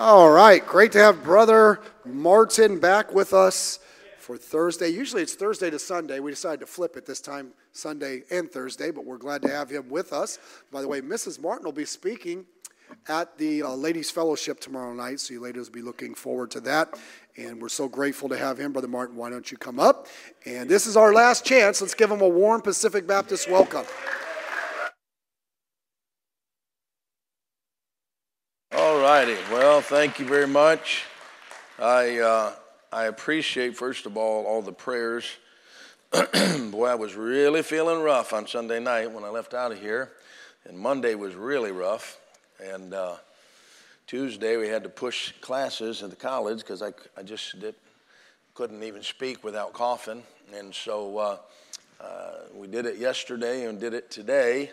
All right, great to have Brother Martin back with us for Thursday. Usually it's Thursday to Sunday. We decided to flip it this time, Sunday and Thursday, but we're glad to have him with us. By the way, Mrs. Martin will be speaking at the uh, Ladies Fellowship tomorrow night, so you ladies will be looking forward to that. And we're so grateful to have him. Brother Martin, why don't you come up? And this is our last chance. Let's give him a warm Pacific Baptist welcome. All righty. Well, thank you very much. I, uh, I appreciate, first of all, all the prayers. Boy, I was really feeling rough on Sunday night when I left out of here. And Monday was really rough. And uh, Tuesday we had to push classes at the college because I, I just did, couldn't even speak without coughing. And so uh, uh, we did it yesterday and did it today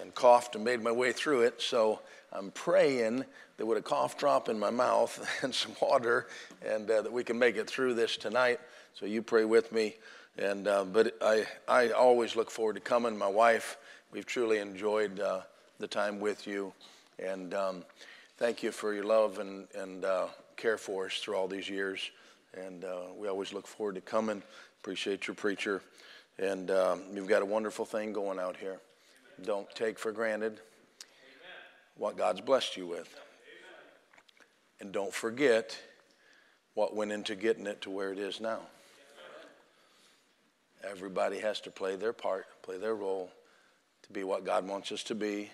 and coughed and made my way through it. So I'm praying that with a cough drop in my mouth and some water, and uh, that we can make it through this tonight. So you pray with me. And uh, but I I always look forward to coming. My wife, we've truly enjoyed uh, the time with you, and um, thank you for your love and and uh, care for us through all these years. And uh, we always look forward to coming. Appreciate your preacher, and um, you've got a wonderful thing going out here. Don't take for granted what God's blessed you with. And don't forget what went into getting it to where it is now. Everybody has to play their part, play their role to be what God wants us to be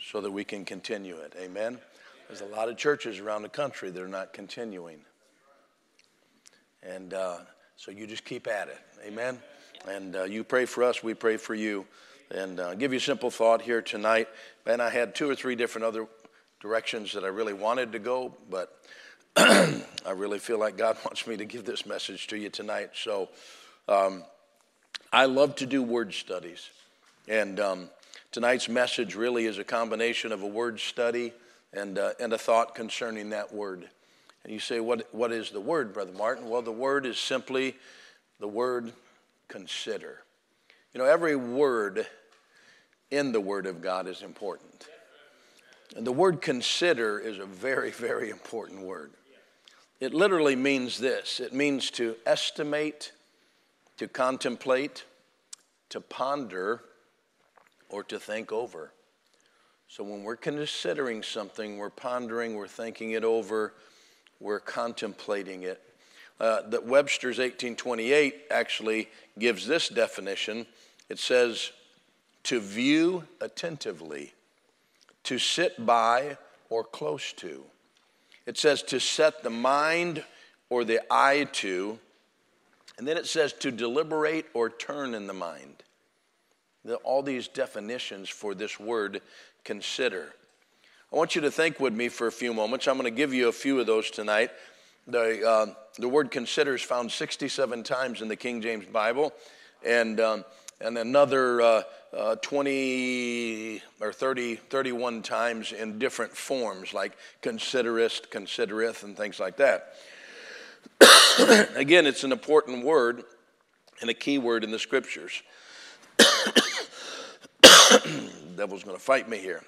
so that we can continue it. Amen? There's a lot of churches around the country that are not continuing. And uh, so you just keep at it. Amen? And uh, you pray for us, we pray for you. And uh, give you a simple thought here tonight. And I had two or three different other directions that I really wanted to go, but I really feel like God wants me to give this message to you tonight. So um, I love to do word studies. And um, tonight's message really is a combination of a word study and, uh, and a thought concerning that word. And you say, what, what is the word, Brother Martin? Well, the word is simply the word consider. You know, every word in the Word of God is important. And the word consider is a very, very important word. It literally means this it means to estimate, to contemplate, to ponder, or to think over. So when we're considering something, we're pondering, we're thinking it over, we're contemplating it. Uh, that Webster's 1828 actually gives this definition. It says, to view attentively, to sit by or close to. It says to set the mind or the eye to, and then it says to deliberate or turn in the mind. All these definitions for this word consider. I want you to think with me for a few moments. I'm going to give you a few of those tonight. The, uh, the word consider is found 67 times in the King James Bible, and, um, and another uh, uh, 20 or 30, 31 times in different forms, like considerest, considereth, and things like that. Again, it's an important word and a key word in the scriptures. the devil's going to fight me here.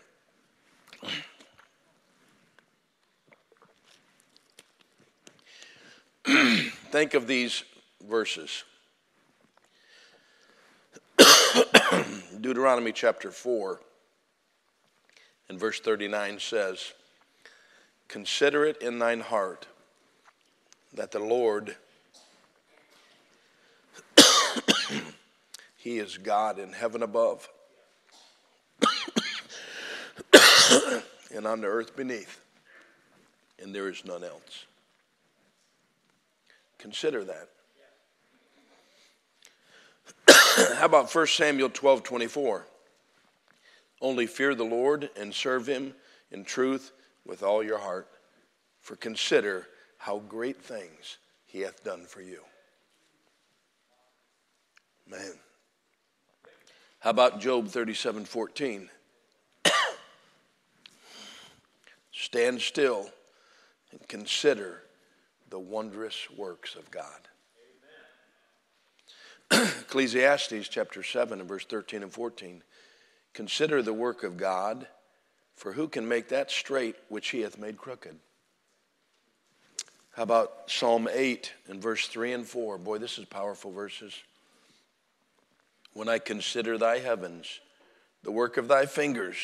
Think of these verses. Deuteronomy chapter 4 and verse 39 says, Consider it in thine heart that the Lord, He is God in heaven above and on the earth beneath, and there is none else. Consider that. How about 1 Samuel 12 24? Only fear the Lord and serve him in truth with all your heart, for consider how great things he hath done for you. Man. How about Job 37 14? Stand still and consider the wondrous works of God. Ecclesiastes chapter 7 and verse 13 and 14. Consider the work of God, for who can make that straight which he hath made crooked? How about Psalm 8 and verse 3 and 4? Boy, this is powerful verses. When I consider thy heavens, the work of thy fingers,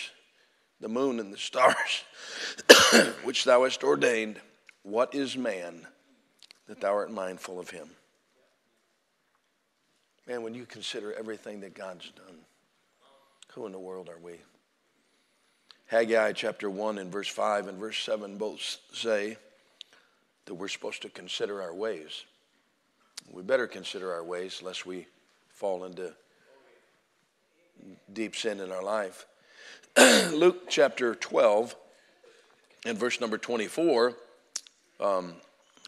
the moon and the stars, which thou hast ordained, what is man that thou art mindful of him? Man, when you consider everything that God's done, who in the world are we? Haggai chapter 1 and verse 5 and verse 7 both say that we're supposed to consider our ways. We better consider our ways lest we fall into deep sin in our life. Luke chapter 12 and verse number 24, um,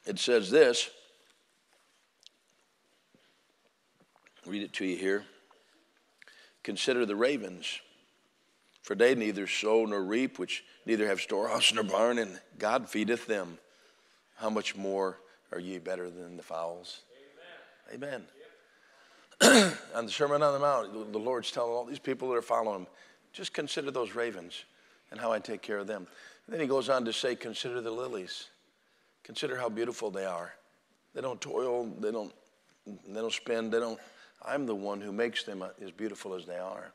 it says this. Read it to you here. Consider the ravens, for they neither sow nor reap, which neither have storehouse nor barn, and God feedeth them. How much more are ye better than the fowls? Amen. Amen. on the Sermon on the Mount, the Lord's telling all these people that are following him, just consider those ravens and how I take care of them. And then he goes on to say, consider the lilies. Consider how beautiful they are. They don't toil, they don't, they don't spend, they don't I'm the one who makes them as beautiful as they are.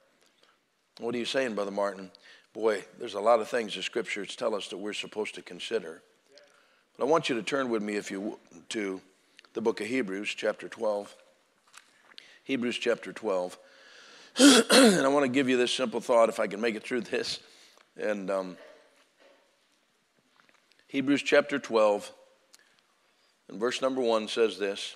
What are you saying, Brother Martin? Boy, there's a lot of things the scriptures tell us that we're supposed to consider. But I want you to turn with me, if you to the book of Hebrews, chapter 12. Hebrews chapter 12. and I want to give you this simple thought, if I can make it through this. And um, Hebrews chapter 12, and verse number 1 says this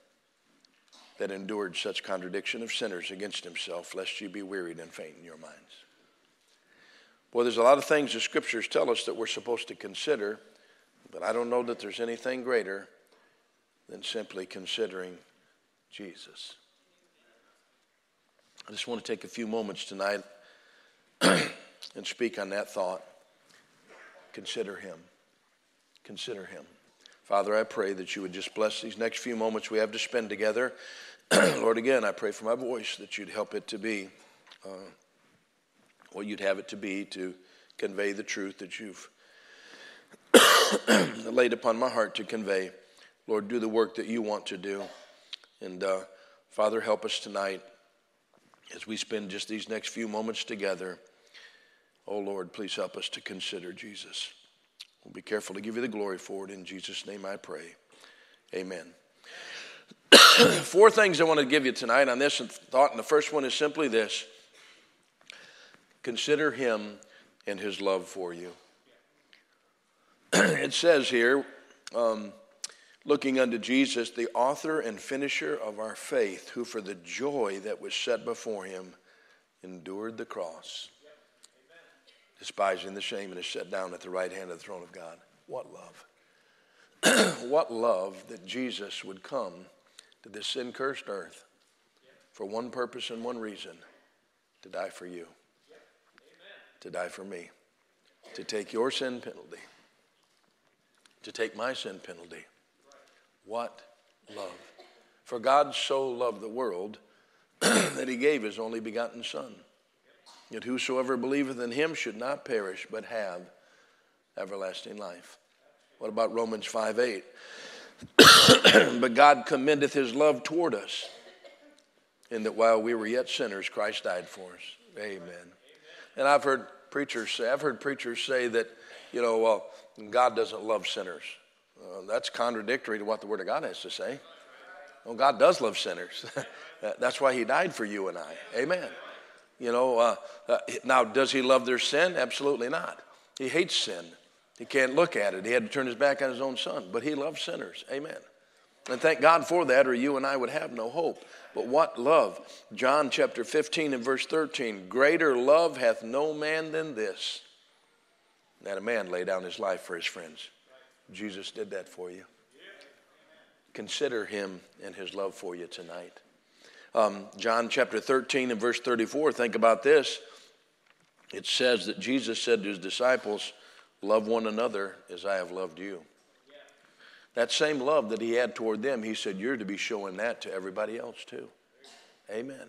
that endured such contradiction of sinners against himself, lest you be wearied and faint in your minds. Boy, there's a lot of things the scriptures tell us that we're supposed to consider, but I don't know that there's anything greater than simply considering Jesus. I just want to take a few moments tonight and speak on that thought. Consider him. Consider him. Father, I pray that you would just bless these next few moments we have to spend together. Lord, again, I pray for my voice that you'd help it to be uh, what you'd have it to be to convey the truth that you've laid upon my heart to convey. Lord, do the work that you want to do. And uh, Father, help us tonight as we spend just these next few moments together. Oh Lord, please help us to consider Jesus. We'll be careful to give you the glory for it. In Jesus' name I pray. Amen. Four things I want to give you tonight on this thought, and the first one is simply this consider him and his love for you. it says here, um, looking unto Jesus, the author and finisher of our faith, who for the joy that was set before him endured the cross, despising the shame, and is set down at the right hand of the throne of God. What love! what love that Jesus would come to this sin cursed earth for one purpose and one reason to die for you, to die for me, to take your sin penalty, to take my sin penalty. What love! For God so loved the world that he gave his only begotten Son, that whosoever believeth in him should not perish but have everlasting life. What about Romans 5 8? but God commendeth his love toward us, in that while we were yet sinners, Christ died for us. Amen. And I've heard preachers say, I've heard preachers say that, you know, well, God doesn't love sinners. Uh, that's contradictory to what the Word of God has to say. Well, God does love sinners. that's why He died for you and I. Amen. You know, uh, uh, now does He love their sin? Absolutely not. He hates sin. He can't look at it. He had to turn his back on his own son. But he loves sinners. Amen. And thank God for that, or you and I would have no hope. But what love? John chapter 15 and verse 13 Greater love hath no man than this, that a man lay down his life for his friends. Jesus did that for you. consider him and his love for you tonight. Um, John chapter 13 and verse 34, think about this. It says that Jesus said to his disciples, Love one another as I have loved you. That same love that he had toward them, he said, You're to be showing that to everybody else too. Amen.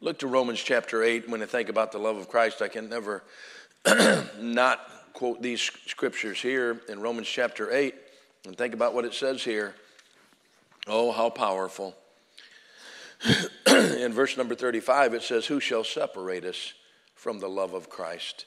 Look to Romans chapter 8. When I think about the love of Christ, I can never not quote these scriptures here in Romans chapter 8 and think about what it says here. Oh, how powerful. in verse number 35, it says, Who shall separate us from the love of Christ?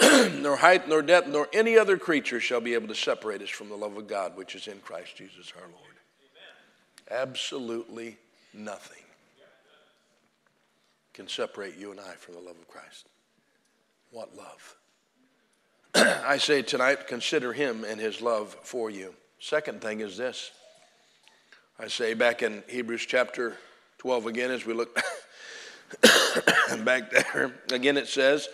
nor height, nor depth, nor any other creature shall be able to separate us from the love of God which is in Christ Jesus our Lord. Absolutely nothing can separate you and I from the love of Christ. What love? I say tonight, consider him and his love for you. Second thing is this. I say back in Hebrews chapter 12 again, as we look back there, again it says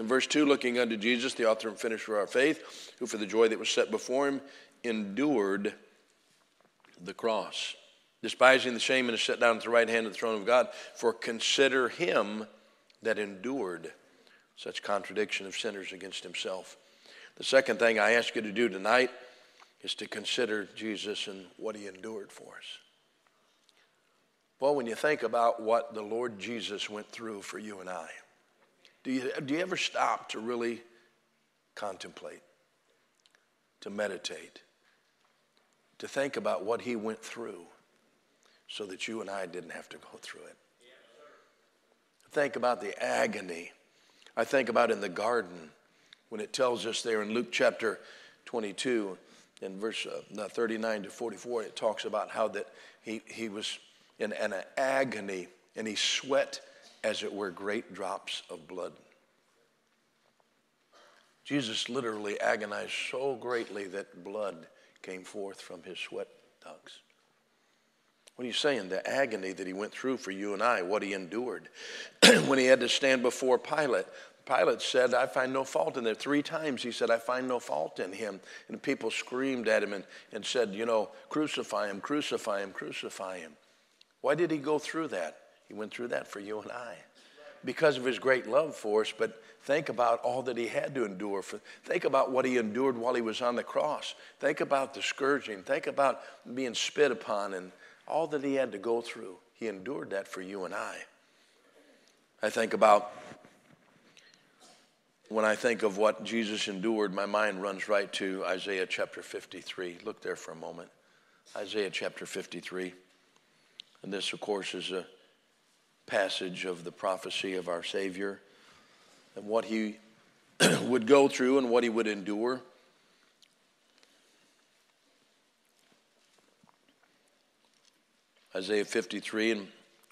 in verse 2 looking unto Jesus, the author and finisher of our faith, who for the joy that was set before him endured the cross despising the shame, and is set down at the right hand of the throne of God. For consider him that endured such contradiction of sinners against himself. The second thing I ask you to do tonight is to consider Jesus and what he endured for us. Well, when you think about what the Lord Jesus went through for you and I, do you, do you ever stop to really contemplate, to meditate, to think about what he went through? so that you and I didn't have to go through it. Think about the agony. I think about in the garden when it tells us there in Luke chapter 22 in verse uh, 39 to 44, it talks about how that he, he was in an agony and he sweat as it were great drops of blood. Jesus literally agonized so greatly that blood came forth from his sweat ducts. What are you saying? The agony that he went through for you and I, what he endured. when he had to stand before Pilate, Pilate said, I find no fault in it. Three times he said, I find no fault in him. And people screamed at him and, and said, You know, crucify him, crucify him, crucify him. Why did he go through that? He went through that for you and I. Because of his great love for us, but think about all that he had to endure. For, think about what he endured while he was on the cross. Think about the scourging. Think about being spit upon and all that he had to go through, he endured that for you and I. I think about when I think of what Jesus endured, my mind runs right to Isaiah chapter 53. Look there for a moment. Isaiah chapter 53. And this, of course, is a passage of the prophecy of our Savior and what he would go through and what he would endure. Isaiah 53 and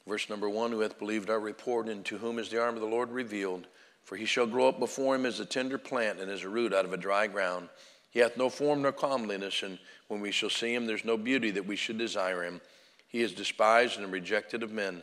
verse number 1 Who hath believed our report, and to whom is the arm of the Lord revealed? For he shall grow up before him as a tender plant and as a root out of a dry ground. He hath no form nor comeliness, and when we shall see him, there's no beauty that we should desire him. He is despised and rejected of men,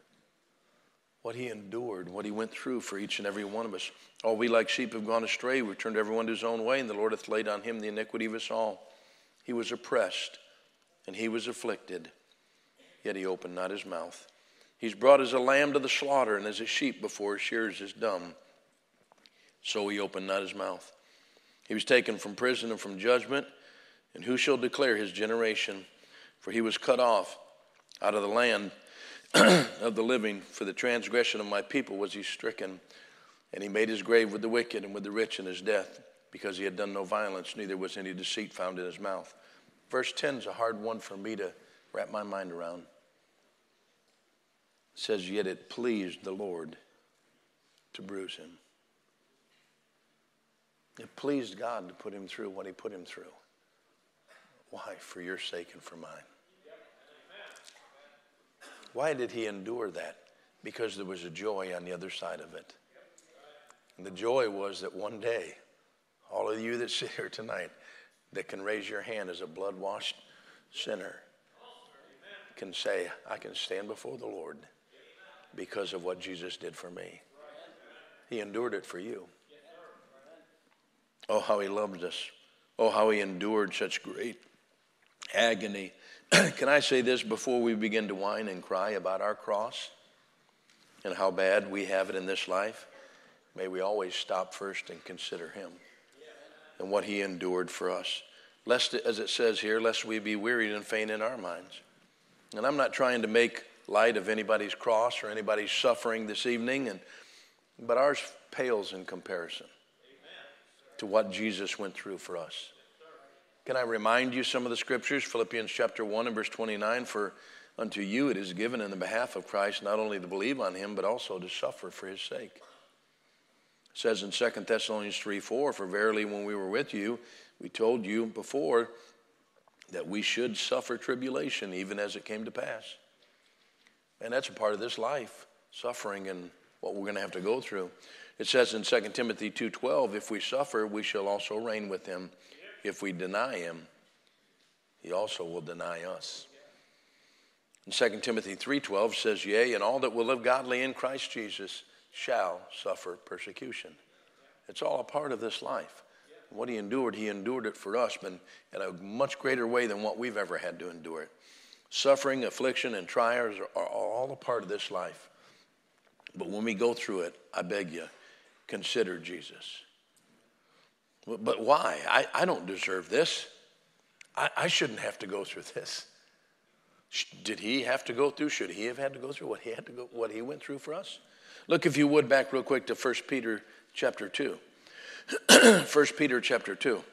What he endured, what he went through for each and every one of us. All we like sheep have gone astray. We've turned everyone to his own way, and the Lord hath laid on him the iniquity of us all. He was oppressed and he was afflicted, yet he opened not his mouth. He's brought as a lamb to the slaughter, and as a sheep before his shears is dumb. So he opened not his mouth. He was taken from prison and from judgment, and who shall declare his generation? For he was cut off out of the land of the living. For the transgression of my people was he stricken. And he made his grave with the wicked and with the rich in his death, because he had done no violence, neither was any deceit found in his mouth. Verse 10 is a hard one for me to wrap my mind around. It says, Yet it pleased the Lord to bruise him. It pleased God to put him through what he put him through. Why? For your sake and for mine. Why did he endure that? Because there was a joy on the other side of it. And the joy was that one day, all of you that sit here tonight that can raise your hand as a blood washed sinner can say, I can stand before the Lord because of what Jesus did for me. He endured it for you. Oh, how he loved us. Oh, how he endured such great agony Can I say this before we begin to whine and cry about our cross and how bad we have it in this life? May we always stop first and consider him and what he endured for us. Lest, as it says here, lest we be wearied and faint in our minds. And I'm not trying to make light of anybody's cross or anybody's suffering this evening, and, but ours pales in comparison to what Jesus went through for us. Can I remind you some of the scriptures? Philippians chapter 1 and verse 29 For unto you it is given in the behalf of Christ not only to believe on him, but also to suffer for his sake. It says in 2 Thessalonians 3 4, For verily when we were with you, we told you before that we should suffer tribulation even as it came to pass. And that's a part of this life, suffering and what we're going to have to go through. It says in 2 Timothy 2:12, if we suffer, we shall also reign with him if we deny him, he also will deny us. And 2 Timothy 3:12 says, "Yea, and all that will live godly in Christ Jesus shall suffer persecution." It's all a part of this life. What he endured, he endured it for us, but in a much greater way than what we've ever had to endure it. Suffering, affliction, and trials are all a part of this life. But when we go through it, I beg you, consider Jesus. But why? I, I don't deserve this. I, I shouldn't have to go through this. Did he have to go through? Should he have had to go through what he had to go, what he went through for us? Look, if you would, back real quick to 1 Peter chapter 2. 1 Peter chapter 2.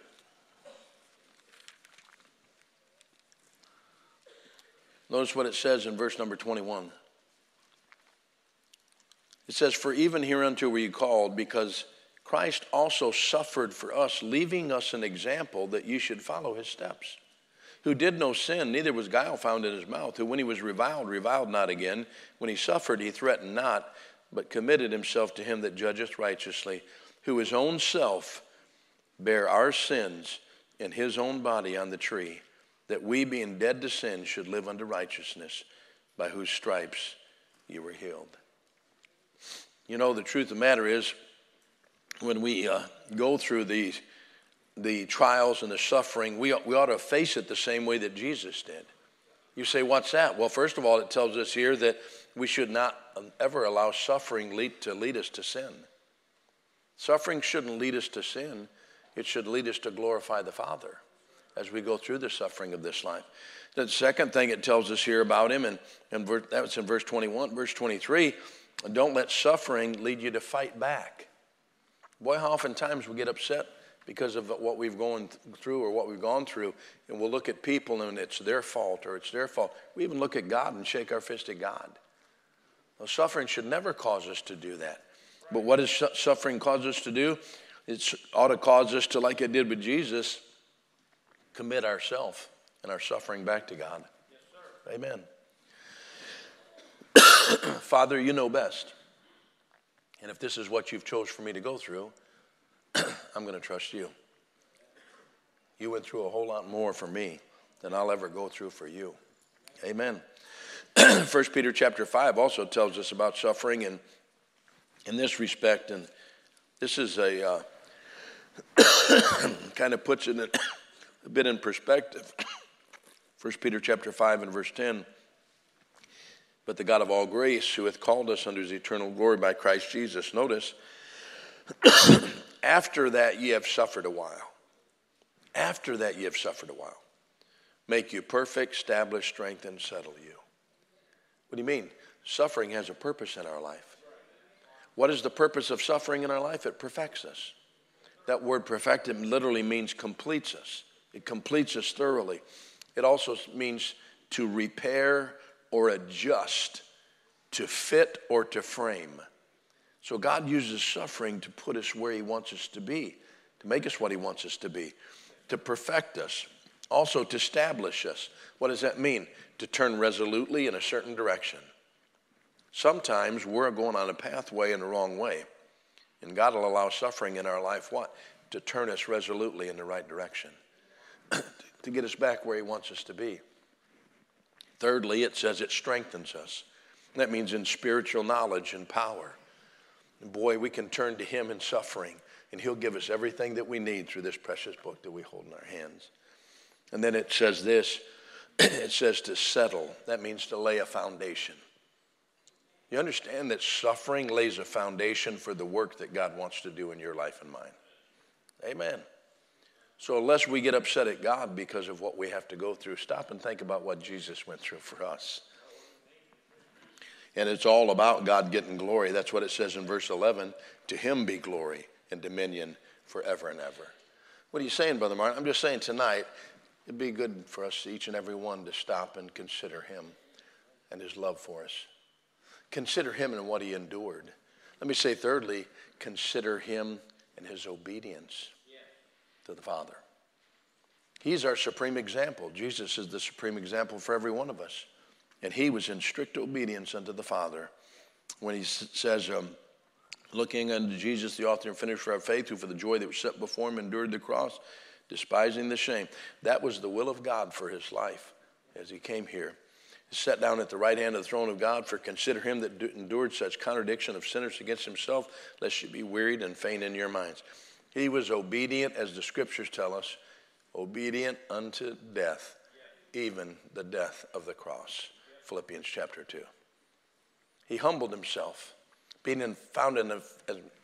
Notice what it says in verse number 21. It says, For even hereunto were you called, because Christ also suffered for us, leaving us an example that you should follow his steps. Who did no sin, neither was guile found in his mouth, who when he was reviled, reviled not again. When he suffered, he threatened not, but committed himself to him that judgeth righteously, who his own self bare our sins in his own body on the tree, that we, being dead to sin, should live unto righteousness, by whose stripes you were healed. You know, the truth of the matter is, when we uh, go through these, the trials and the suffering, we, we ought to face it the same way that Jesus did. You say, what's that? Well, first of all, it tells us here that we should not ever allow suffering lead, to lead us to sin. Suffering shouldn't lead us to sin, it should lead us to glorify the Father as we go through the suffering of this life. The second thing it tells us here about him, and, and that was in verse 21, verse 23 don't let suffering lead you to fight back. Boy, how oftentimes we get upset because of what we've gone through or what we've gone through, and we'll look at people and it's their fault or it's their fault. We even look at God and shake our fist at God. Well, suffering should never cause us to do that. But what does suffering cause us to do? It ought to cause us to, like it did with Jesus, commit ourselves and our suffering back to God. Yes, Amen. Father, you know best. And if this is what you've chose for me to go through, I'm going to trust you. You went through a whole lot more for me than I'll ever go through for you. Amen. First Peter chapter 5 also tells us about suffering and in this respect, and this is a uh, kind of puts it a bit in perspective. First Peter chapter 5 and verse 10 but the God of all grace, who hath called us unto his eternal glory by Christ Jesus. Notice, after that ye have suffered a while. After that ye have suffered a while. Make you perfect, establish, strengthen, settle you. What do you mean? Suffering has a purpose in our life. What is the purpose of suffering in our life? It perfects us. That word perfected literally means completes us, it completes us thoroughly. It also means to repair or adjust, to fit or to frame. So God uses suffering to put us where He wants us to be, to make us what He wants us to be, to perfect us, also to establish us. What does that mean? To turn resolutely in a certain direction. Sometimes we're going on a pathway in the wrong way. And God will allow suffering in our life, what? To turn us resolutely in the right direction, to get us back where He wants us to be. Thirdly, it says it strengthens us. That means in spiritual knowledge and power. And boy, we can turn to Him in suffering, and He'll give us everything that we need through this precious book that we hold in our hands. And then it says this it says to settle. That means to lay a foundation. You understand that suffering lays a foundation for the work that God wants to do in your life and mine. Amen. So, unless we get upset at God because of what we have to go through, stop and think about what Jesus went through for us. And it's all about God getting glory. That's what it says in verse 11 To him be glory and dominion forever and ever. What are you saying, Brother Martin? I'm just saying tonight, it'd be good for us, each and every one, to stop and consider him and his love for us. Consider him and what he endured. Let me say, thirdly, consider him and his obedience to the Father. He's our supreme example. Jesus is the supreme example for every one of us. And he was in strict obedience unto the Father when he says, um, looking unto Jesus, the author and finisher of our faith, who for the joy that was set before him endured the cross, despising the shame. That was the will of God for his life as he came here sat down at the right hand of the throne of God, for consider him that endured such contradiction of sinners against himself, lest you be wearied and faint in your minds. He was obedient, as the scriptures tell us, obedient unto death, even the death of the cross. Philippians chapter 2. He humbled himself, being in, found in, a,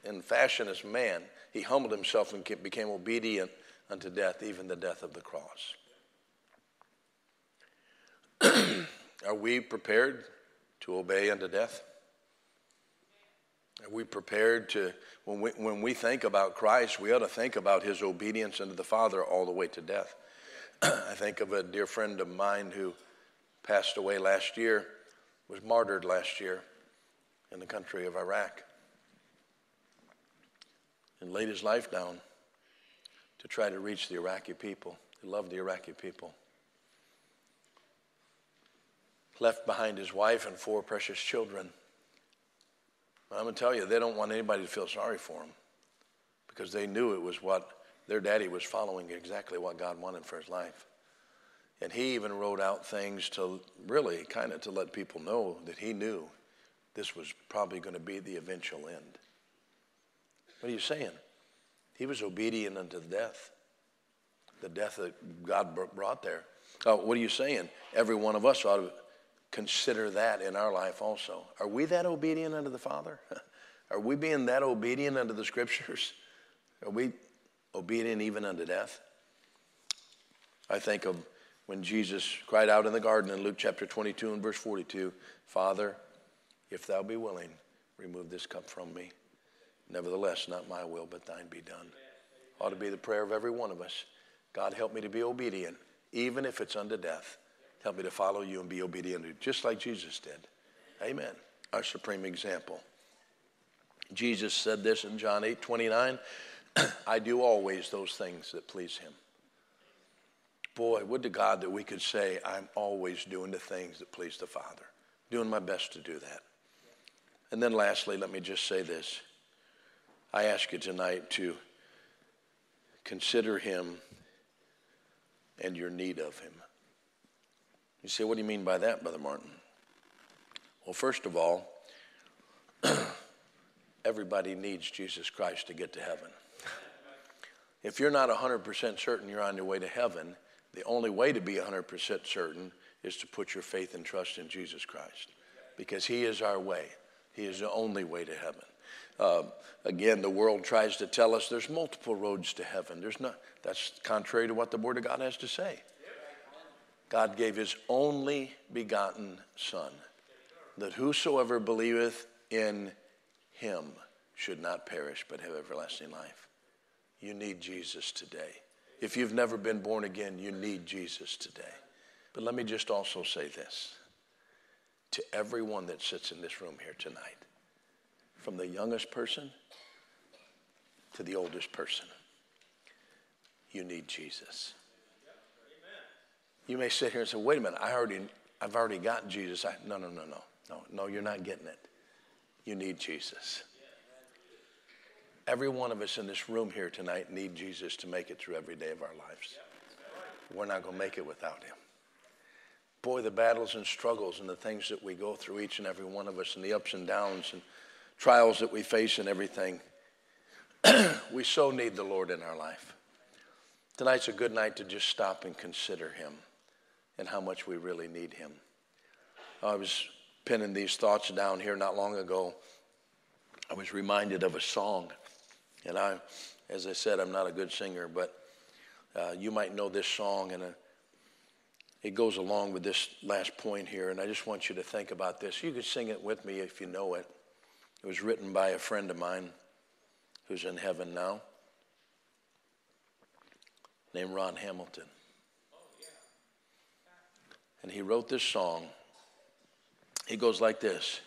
in fashion as man, he humbled himself and became obedient unto death, even the death of the cross. Are we prepared to obey unto death? Are we prepared to, when we, when we think about Christ, we ought to think about his obedience unto the Father all the way to death. I think of a dear friend of mine who passed away last year, was martyred last year in the country of Iraq, and laid his life down to try to reach the Iraqi people. He loved the Iraqi people left behind his wife and four precious children. I'm going to tell you, they don't want anybody to feel sorry for them because they knew it was what their daddy was following exactly what God wanted for his life. And he even wrote out things to really kind of to let people know that he knew this was probably going to be the eventual end. What are you saying? He was obedient unto death, the death that God brought there. Oh, what are you saying? Every one of us ought to consider that in our life also. Are we that obedient unto the Father? Are we being that obedient unto the Scriptures? Are we obedient even unto death? I think of when Jesus cried out in the garden in Luke chapter 22 and verse 42 Father, if thou be willing, remove this cup from me. Nevertheless, not my will, but thine be done. Ought to be the prayer of every one of us. God, help me to be obedient, even if it's unto death. Help me to follow you and be obedient, to you, just like Jesus did. Amen. Our supreme example. Jesus said this in John 8 29 I do always those things that please him. Boy, would to God that we could say, I'm always doing the things that please the Father, doing my best to do that. And then lastly, let me just say this. I ask you tonight to consider him and your need of him. You say, what do you mean by that, Brother Martin? Well, first of all, everybody needs Jesus Christ to get to heaven. If you're not 100% certain you're on your way to heaven, the only way to be 100% certain is to put your faith and trust in Jesus Christ because He is our way. He is the only way to heaven. Uh, again, the world tries to tell us there's multiple roads to heaven. There's not. That's contrary to what the Word of God has to say. God gave his only begotten Son that whosoever believeth in him should not perish but have everlasting life. You need Jesus today. If you've never been born again, you need Jesus today. But let me just also say this to everyone that sits in this room here tonight, from the youngest person to the oldest person, you need Jesus. You may sit here and say, wait a minute, I already, I've already gotten Jesus. I, no, no, no, no. No, no, you're not getting it. You need Jesus. Every one of us in this room here tonight need Jesus to make it through every day of our lives. We're not going to make it without him. Boy, the battles and struggles and the things that we go through, each and every one of us, and the ups and downs and trials that we face and everything, we so need the Lord in our life. Tonight's a good night to just stop and consider him and how much we really need him. I was pinning these thoughts down here not long ago. I was reminded of a song and I, as I said, I'm not a good singer, but uh, you might know this song, and uh, it goes along with this last point here. And I just want you to think about this. You could sing it with me if you know it. It was written by a friend of mine who's in heaven now, named Ron Hamilton. And he wrote this song. He goes like this.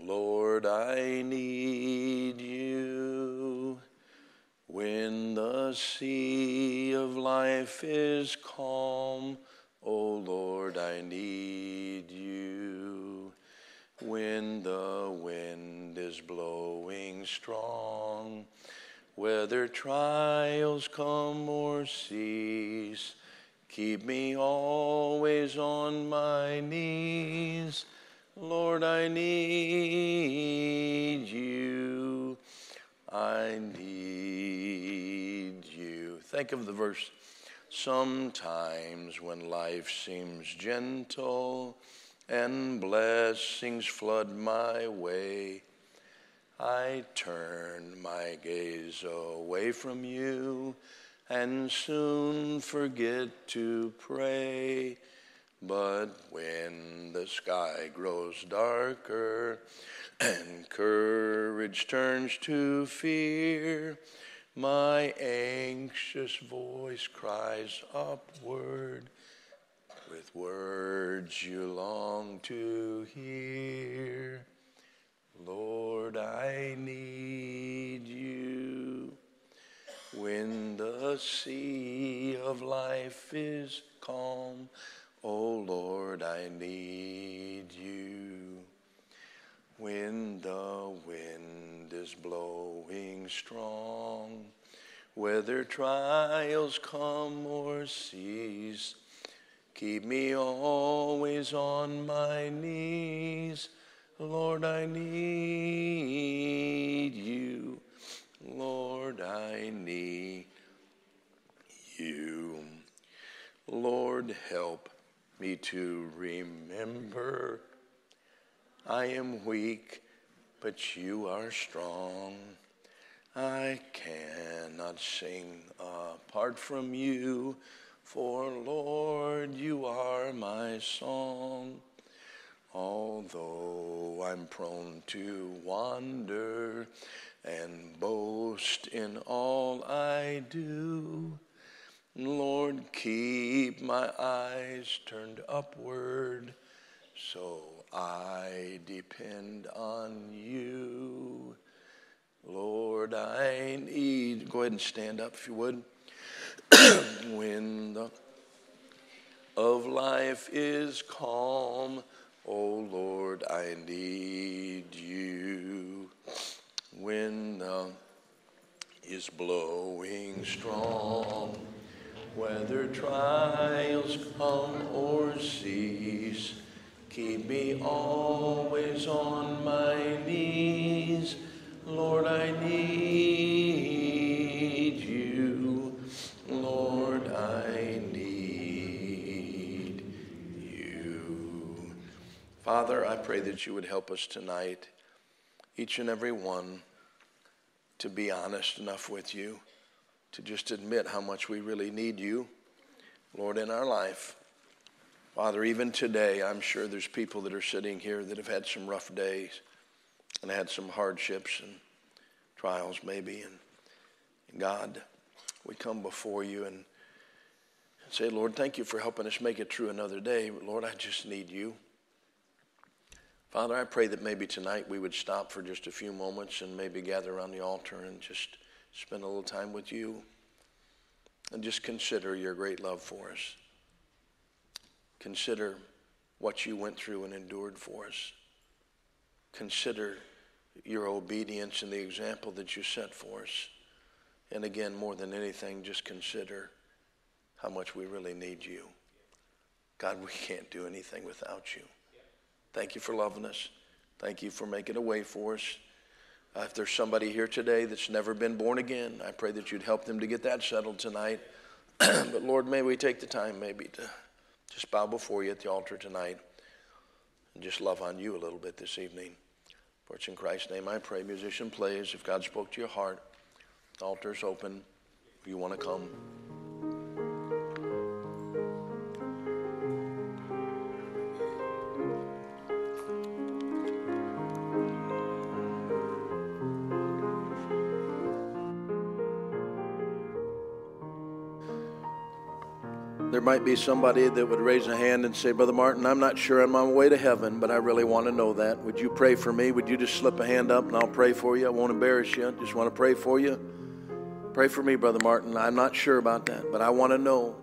Lord, I need you when the sea of life is calm. Oh Lord, I need you when the wind is blowing strong. Whether trials come or cease, keep me always on my knees Lord, I need you. I need you. Think of the verse. Sometimes when life seems gentle and blessings flood my way, I turn my gaze away from you and soon forget to pray. But when the sky grows darker and courage turns to fear, my anxious voice cries upward with words you long to hear. Lord, I need when the sea of life is calm Oh Lord, I need you when the wind is blowing strong, whether trials come or cease. Keep me always on my knees. Lord, I need you. Lord, I need you. Lord, help me to remember I am weak, but you are strong. I cannot sing apart from you, for Lord, you are my song. Although I'm prone to wander and boast in all I do, Lord, keep my eyes turned upward so I depend on you. Lord, I need, go ahead and stand up if you would. when the of life is calm, oh Lord, I need you. When the is blowing strong whether trials come or cease, keep me always on my knees. Lord, I need Father, I pray that you would help us tonight, each and every one, to be honest enough with you to just admit how much we really need you, Lord, in our life. Father, even today, I'm sure there's people that are sitting here that have had some rough days and had some hardships and trials, maybe. And, God, we come before you and say, Lord, thank you for helping us make it through another day. Lord, I just need you. Father, I pray that maybe tonight we would stop for just a few moments and maybe gather around the altar and just spend a little time with you and just consider your great love for us. Consider what you went through and endured for us. Consider your obedience and the example that you set for us. And again, more than anything, just consider how much we really need you. God, we can't do anything without you. Thank you for loving us. Thank you for making a way for us. Uh, if there's somebody here today that's never been born again, I pray that you'd help them to get that settled tonight. but Lord, may we take the time maybe to just bow before you at the altar tonight and just love on you a little bit this evening. For it's in Christ's name I pray. Musician plays. If God spoke to your heart, the altar's open. If you want to come. Might be somebody that would raise a hand and say, Brother Martin, I'm not sure I'm on my way to heaven, but I really want to know that. Would you pray for me? Would you just slip a hand up and I'll pray for you? I won't embarrass you. Just want to pray for you. Pray for me, Brother Martin. I'm not sure about that, but I want to know